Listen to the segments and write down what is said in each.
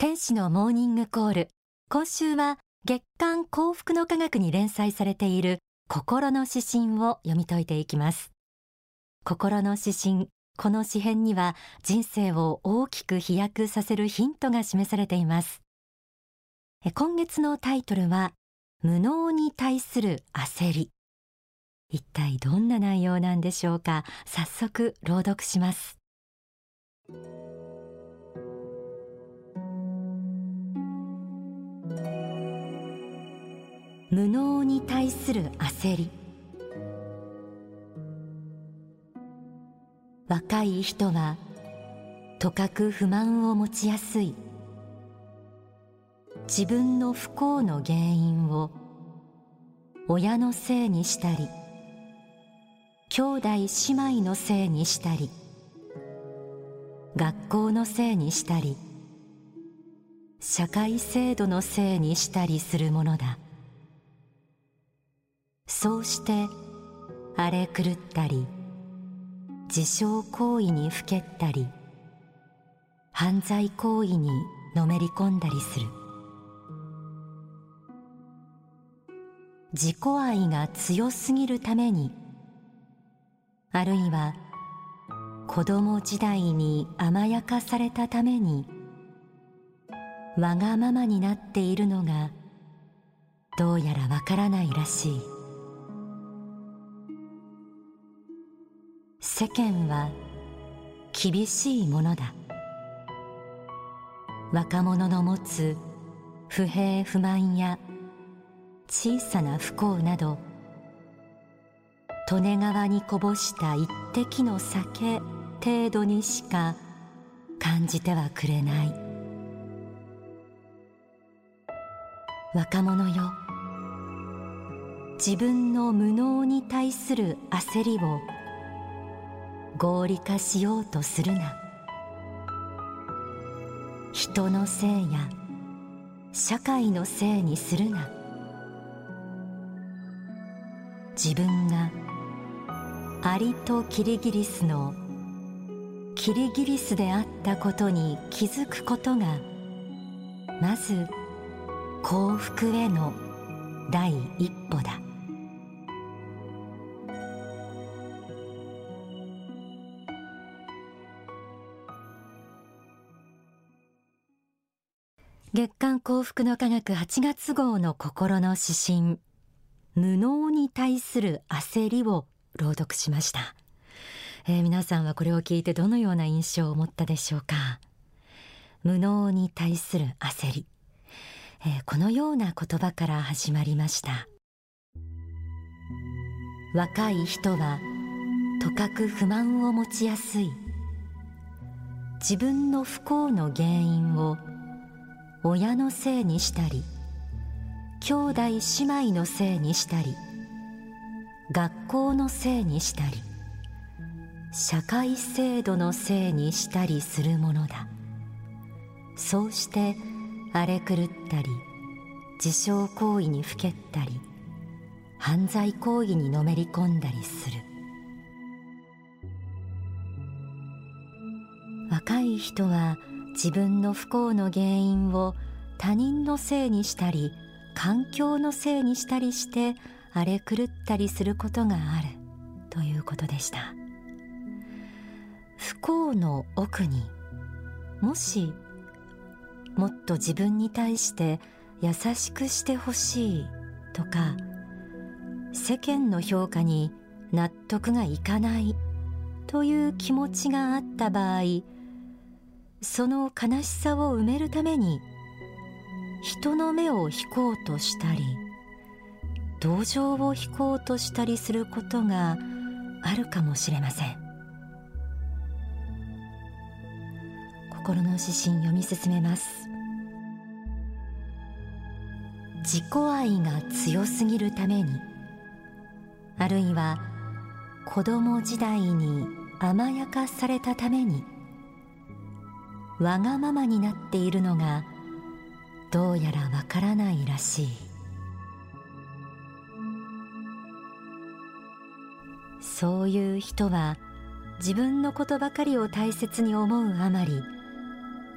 天使のモーニングコール。今週は月刊幸福の科学に連載されている心の指針を読み解いていきます。心の指針この詩編には人生を大きく飛躍させるヒントが示されています。今月のタイトルは無能に対する焦り。一体どんな内容なんでしょうか。早速朗読します。無能に対する焦り。若い人はとかく不満を持ちやすい。自分の不幸の原因を親のせいにしたり兄弟姉妹のせいにしたり学校のせいにしたり社会制度のせいにしたりするものだ。そうして荒れ狂ったり自傷行為にふけったり犯罪行為にのめり込んだりする。自己愛が強すぎるためにあるいは子供時代に甘やかされたためにわがままになっているのがどうやらわからないらしい。世間は厳しいものだ。若者の持つ不平不満や小さな不幸など利根川にこぼした一滴の酒程度にしか感じてはくれない。若者よ自分の無能に対する焦りを合理化しようとするな。人のせいや社会のせいにするな。自分がアリとキリギリスのキリギリスであったことに気づくことがまず幸福への第一歩だ。月刊幸福の科学8月号の心の指針無能に対する焦りを朗読しました、えー、皆さんはこれを聞いてどのような印象を持ったでしょうか？無能に対する焦り、えー、このような言葉から始まりました。若い人はとかく不満を持ちやすい。自分の不幸の原因を親のせいにしたり兄弟姉妹のせいにしたり学校のせいにしたり社会制度のせいにしたりするものだ。そうして荒れ狂ったり自傷行為にふけったり犯罪行為にのめり込んだりする。若い人は自分の不幸の原因を他人のせいにしたり環境のせいにしたりして荒れ狂ったりすることがあるということでした。不幸の奥にもしもっと自分に対して優しくしてほしいとか世間の評価に納得がいかないという気持ちがあった場合その悲しさを埋めるために人の目を引こうとしたり同情を引こうとしたりすることがあるかもしれません。心の指針読み進めます。自己愛が強すぎるためにあるいは子供時代に甘やかされたためにわがままになっているのがどうやらわからないらしい。そういう人は自分のことばかりを大切に思うあまり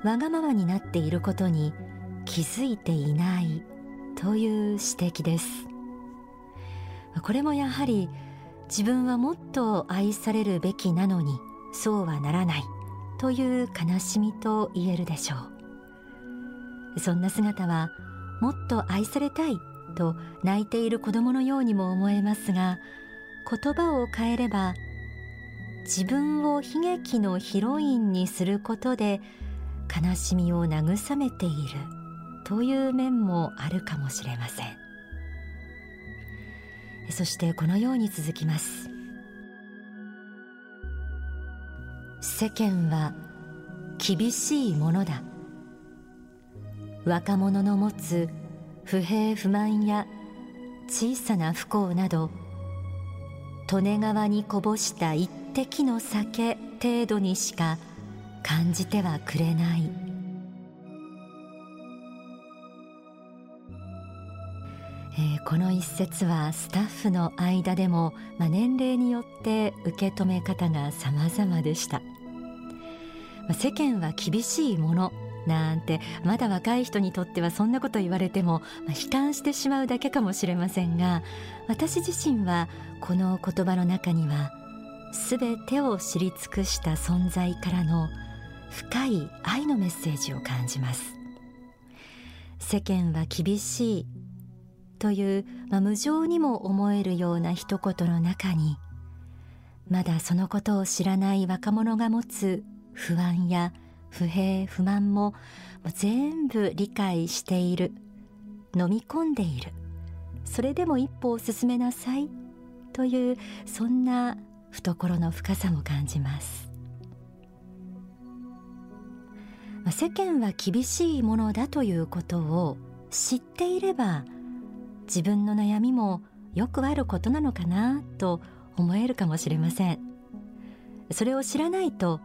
わがままになっていることに気づいていないという指摘です。これもやはり自分はもっと愛されるべきなのにそうはならない。という悲しみと言えるでしょう。そんな姿はもっと愛されたいと泣いている子供のようにも思えますが言葉を変えれば自分を悲劇のヒロインにすることで悲しみを慰めているという面もあるかもしれません。そしてこのように続きます。世間は厳しいものだ。若者の持つ不平不満や小さな不幸など利根川にこぼした一滴の酒程度にしか感じてはくれない。えー、この一節はスタッフの間でも、まあ、年齢によって受け止め方が様々でした、世間は厳しいものなんてまだ若い人にとってはそんなこと言われても、まあ、悲観してしまうだけかもしれませんが私自身はこの言葉の中には全てを知り尽くした存在からの深い愛のメッセージを感じます。世間は厳しいという、まあ、無情にも思えるような一言の中にまだそのことを知らない若者が持つ不安や不平不満も全部理解している。飲み込んでいる。それでも一歩を進めなさい。というそんな懐の深さも感じます。世間は厳しいものだということを知っていれば自分の悩みもよくあることなのかなと思えるかもしれません。それを知らないと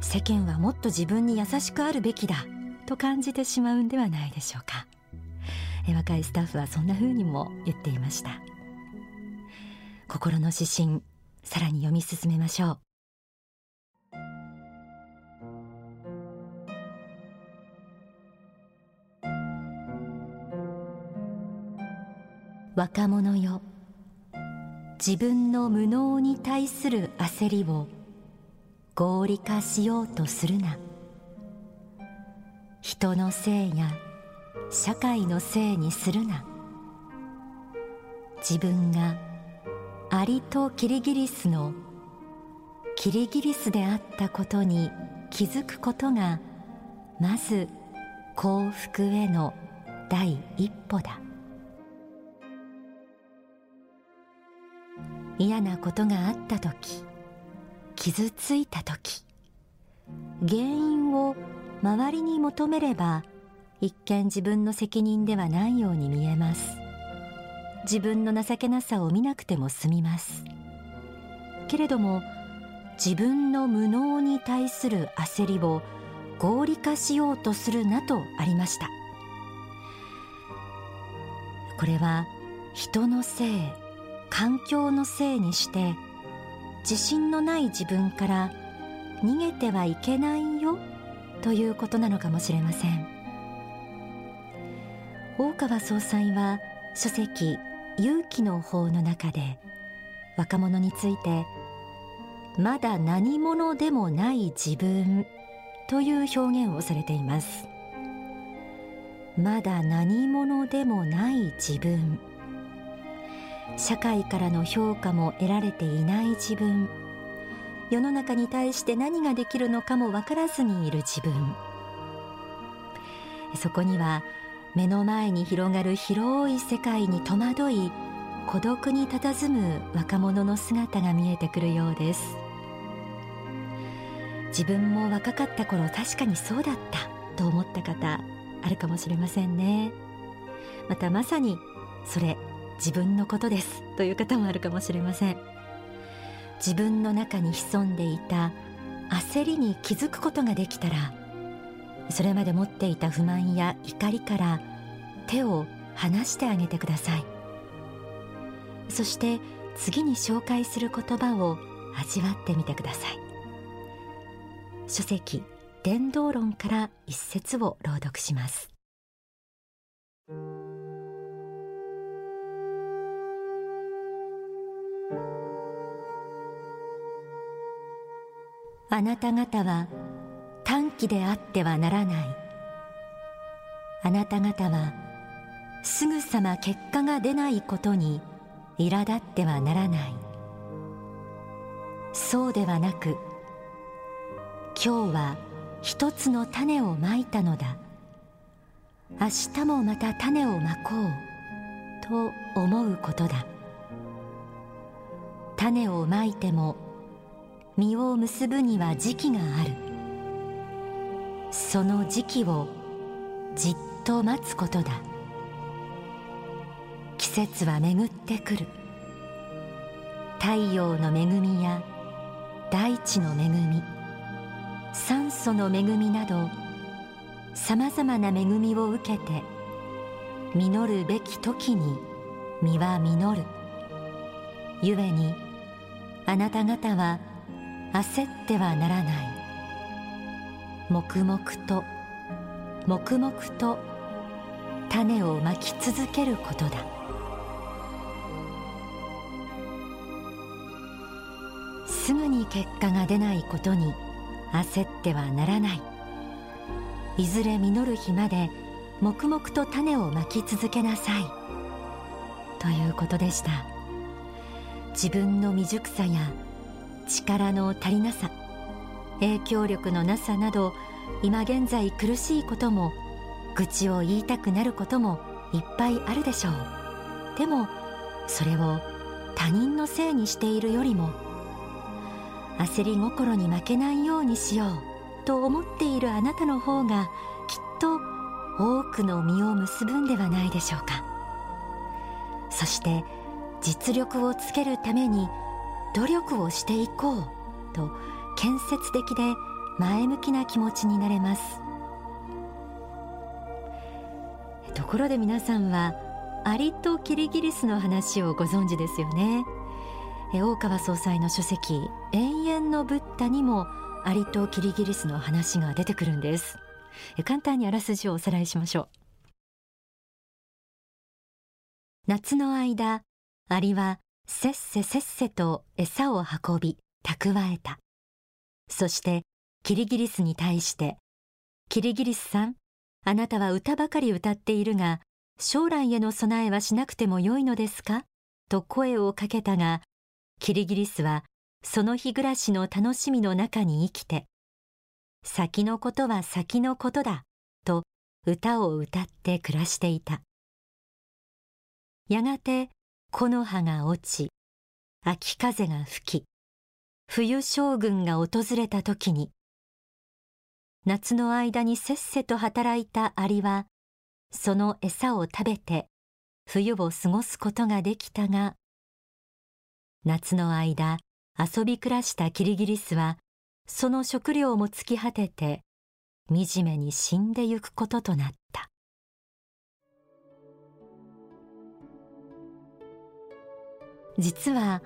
世間はもっと自分に優しくあるべきだと感じてしまうんではないでしょうか。若いスタッフはそんな風にも言っていました。心の指針さらに読み進めましょう。若者よ自分の無能に対する焦りを合理化しようとするな。人のせいや社会のせいにするな。自分がアリとキリギリスのキリギリスであったことに気づくことがまず幸福への第一歩だ。嫌なことがあった時傷ついた時原因を周りに求めれば一見自分の責任ではないように見えます。自分の情けなさを見なくても済みます。けれども自分の無能に対する焦りを合理化しようとするなとありました。これは人のせい環境のせいにして自信のない自分から逃げてはいけないよということなのかもしれません。大川総裁は書籍勇気の法の中で若者についてまだ何者でもない自分という表現をされています。まだ何者でもない自分社会からの評価も得られていない自分。世の中に対して何ができるのかも分からずにいる自分。そこには目の前に広がる広い世界に戸惑い孤独に佇む若者の姿が見えてくるようです。自分も若かった頃確かにそうだったと思った方あるかもしれませんね。またまさにそれ自分のことですという方もあるかもしれません。自分の中に潜んでいた焦りに気づくことができたらそれまで持っていた不満や怒りから手を離してあげてください。そして次に紹介する言葉を味わってみてください。書籍伝道論から一節を朗読します。あなた方は短気であってはならない。あなた方はすぐさま結果が出ないことに苛立ってはならない。そうではなく今日は一つの種をまいたのだ。明日もまた種をまこうと思うことだ。種をまいても実を結ぶには時期があるその時期をじっと待つことだ季節は巡ってくる太陽の恵みや大地の恵み酸素の恵みなどさまざまな恵みを受けて実るべき時に実は実るゆえにあなた方は焦ってはならない。黙々と黙々と種をまき続けることだ。すぐに結果が出ないことに焦ってはならない。いずれ実る日まで黙々と種をまき続けなさい。ということでした。自分の未熟さや力の足りなさ影響力のなさなど今現在苦しいことも愚痴を言いたくなることもいっぱいあるでしょう。でもそれを他人のせいにしているよりも焦り心に負けないようにしようと思っているあなたの方がきっと多くの実を結ぶんではないでしょうか。そして実力をつけるために努力をしていこうと建設的で前向きな気持ちになれます。ところで皆さんはアリとキリギリスの話をご存知ですよね。大川総裁の書籍永遠のブッダにもアリとキリギリスの話が出てくるんです。簡単にあらすじをおさらいしましょう。夏の間アリはせっせせっせと餌を運び蓄えた。そしてキリギリスに対してキリギリスさんあなたは歌ばかり歌っているが将来への備えはしなくてもよいのですか？と声をかけたがキリギリスはその日暮らしの楽しみの中に生きて先のことは先のことだと歌を歌って暮らしていた。やがて木の葉が落ち秋風が吹き冬将軍が訪れた時に夏の間にせっせと働いたアリはその餌を食べて冬を過ごすことができたが夏の間遊び暮らしたキリギリスはその食料も尽き果てて惨めに死んでゆくこととなった。実は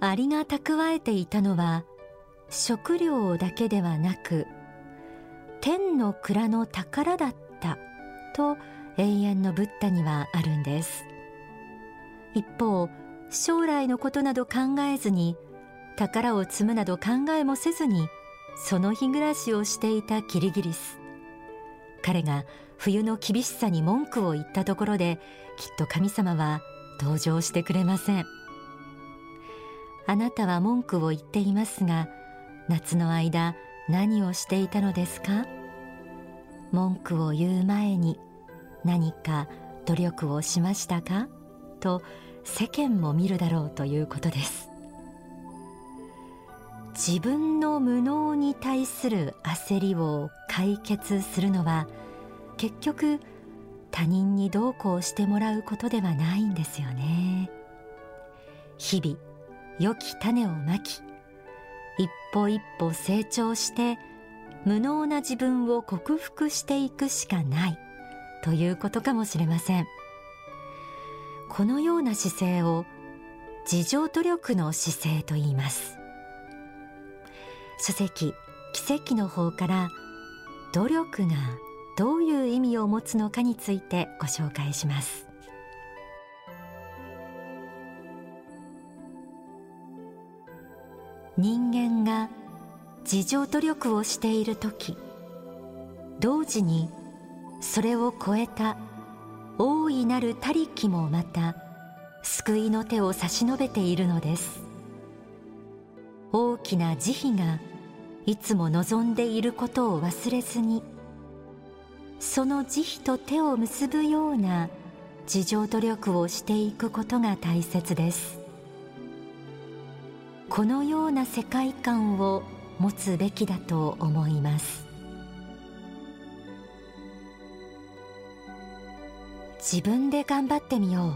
アリが蓄えていたのは食料だけではなく天の蔵の宝だったと永遠のブッダにはあるんです。一方将来のことなど考えずに宝を積むなど考えもせずにその日暮らしをしていたキリギリス。彼が冬の厳しさに文句を言ったところできっと神様は登場してくれません。あなたは文句を言っていますが夏の間何をしていたのですか？文句を言う前に何か努力をしましたか？と世間も見るだろうということです。自分の無能に対する焦りを解決するのは結局他人にどうこうしてもらうことではないんですよね。日々良き種をまき一歩一歩成長して無能な自分を克服していくしかないということかもしれません。このような姿勢を自助努力の姿勢と言います。書籍奇跡の方から努力がどういう意味を持つのかについてご紹介します。人間が自助努力をしている時同時にそれを超えた大いなる他力もまた救いの手を差し伸べているのです。大きな慈悲がいつも望んでいることを忘れずにその慈悲と手を結ぶような自助努力をしていくことが大切です。このような世界観を持つべきだと思います。自分で頑張ってみよう。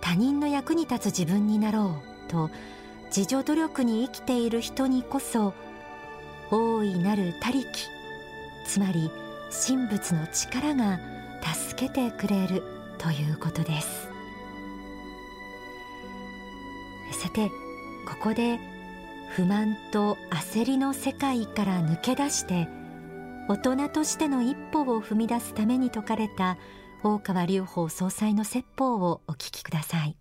他人の役に立つ自分になろうと自助努力に生きている人にこそ大いなる他力つまり神仏の力が助けてくれるということです。さてこで不満と焦りの世界から抜け出して大人としての一歩を踏み出すために説かれた大川隆法総裁の説法をお聞きください。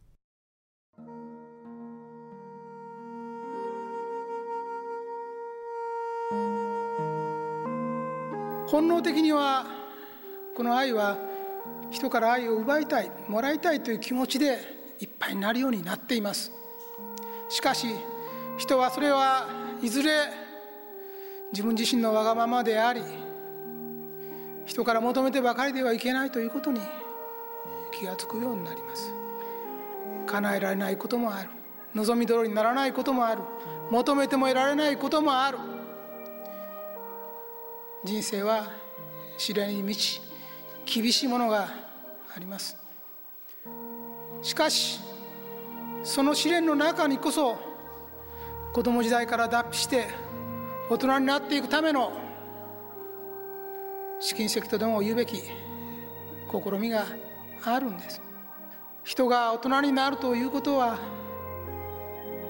本能的にはこの愛は人から愛を奪いたいもらいたいという気持ちでいっぱいになるようになっています。しかし人はそれはいずれ自分自身のわがままであり人から求めてばかりではいけないということに気が付くようになります。叶えられないこともある。望み通りにならないこともある。求めても得られないこともある。人生は試練に満ち厳しいものがあります。しかしその試練の中にこそ子供時代から脱皮して大人になっていくための試金石とでも言うべき試みがあるんです。人が大人になるということは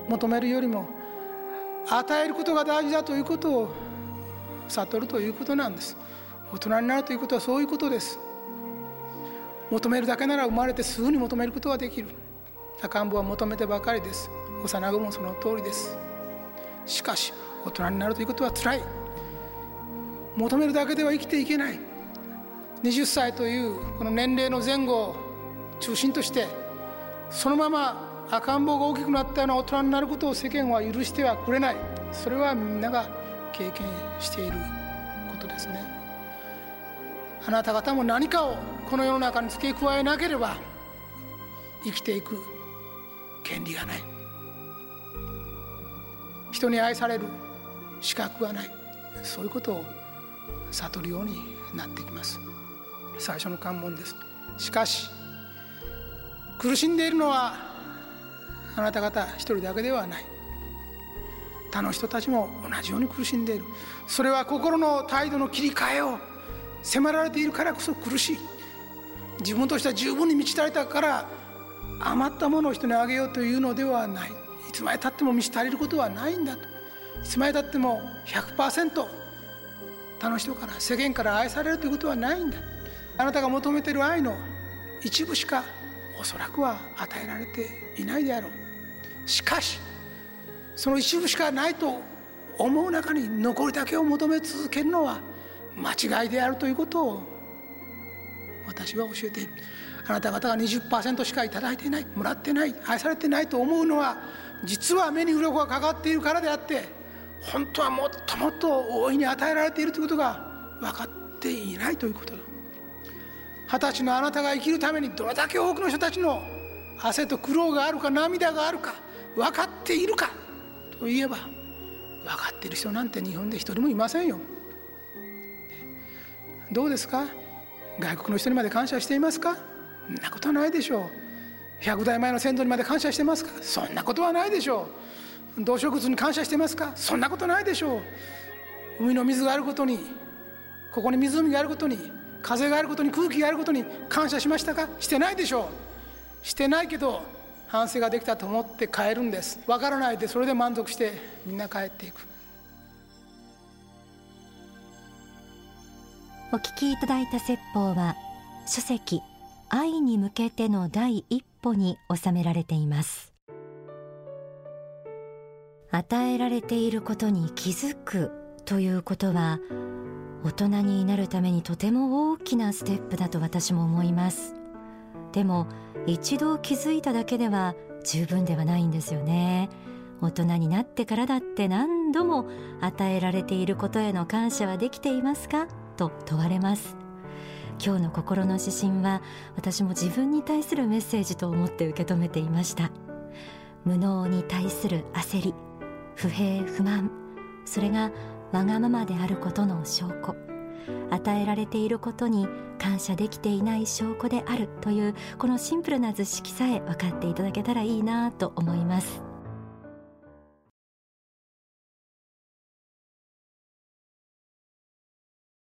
求めるよりも与えることが大事だということを悟るということなんです。大人になるということはそういうことです。求めるだけなら生まれてすぐに求めることができる。赤ん坊は求めてばかりです。幼子もその通りです。しかし大人になるということはつらい。求めるだけでは生きていけない。20歳というこの年齢の前後を中心としてそのまま赤ん坊が大きくなったような大人になることを世間は許してはくれない。それはみんなが経験していることですね。あなた方も何かをこの世の中に付け加えなければ生きていく権利がない。人に愛される。資格がない。そういうことを悟るようになってきます。最初の関門です。しかし苦しんでいるのはあなた方一人だけではない。他の人たちも同じように苦しんでいる。それは心の態度の切り替えを迫られているからこそ苦しい。自分としては十分に満ち足りたから余ったものを人にあげようというのではない。いつまでたっても満ち足りることはないんだと。いつまでたっても100%他の人から世間から愛されるということはないんだ。あなたが求めている愛の一部しかおそらくは与えられていないであろう。しかしその一部しかないと思う中に残りだけを求め続けるのは間違いであるということを私は教えて。いるあなた方が20%しか頂いていない。もらってない。愛されてないと思うのは実は目に鱗がかかっているからであって本当はもっともっと大いに与えられているということが分かっていないということだ。二十歳のあなたが生きるためにどれだけ多くの人たちの汗と苦労があるか涙があるか分かっているかといえば分かっている人なんて日本で一人もいませんよ。どうですか？外国の人にまで感謝していますか？そんなことはないでしょう。100代前の先祖にまで感謝してますか？そんなことはないでしょう。動植物に感謝してますか？そんなことないでしょう。海の水があることにここに湖があることに風があることに空気があることに感謝しましたか？してないでしょう。してないけど反省ができたと思って帰るんです。わからないでそれで満足してみんな帰っていく。お聞きいただいた説法は書籍愛に向けての第一歩に収められています。与えられていることに気づくということは大人になるためにとても大きなステップだと私も思います。でも一度気づいただけでは十分ではないんですよね。大人になってからだって何度も与えられていることへの感謝はできていますか？と問われます。今日の心の指針は私も自分に対するメッセージと思って受け止めていました。無能に対する焦り不平不満それがわがままであることの証拠。与えられていることに感謝できていない証拠であるというこのシンプルな図式さえ分かっていただけたらいいなと思います。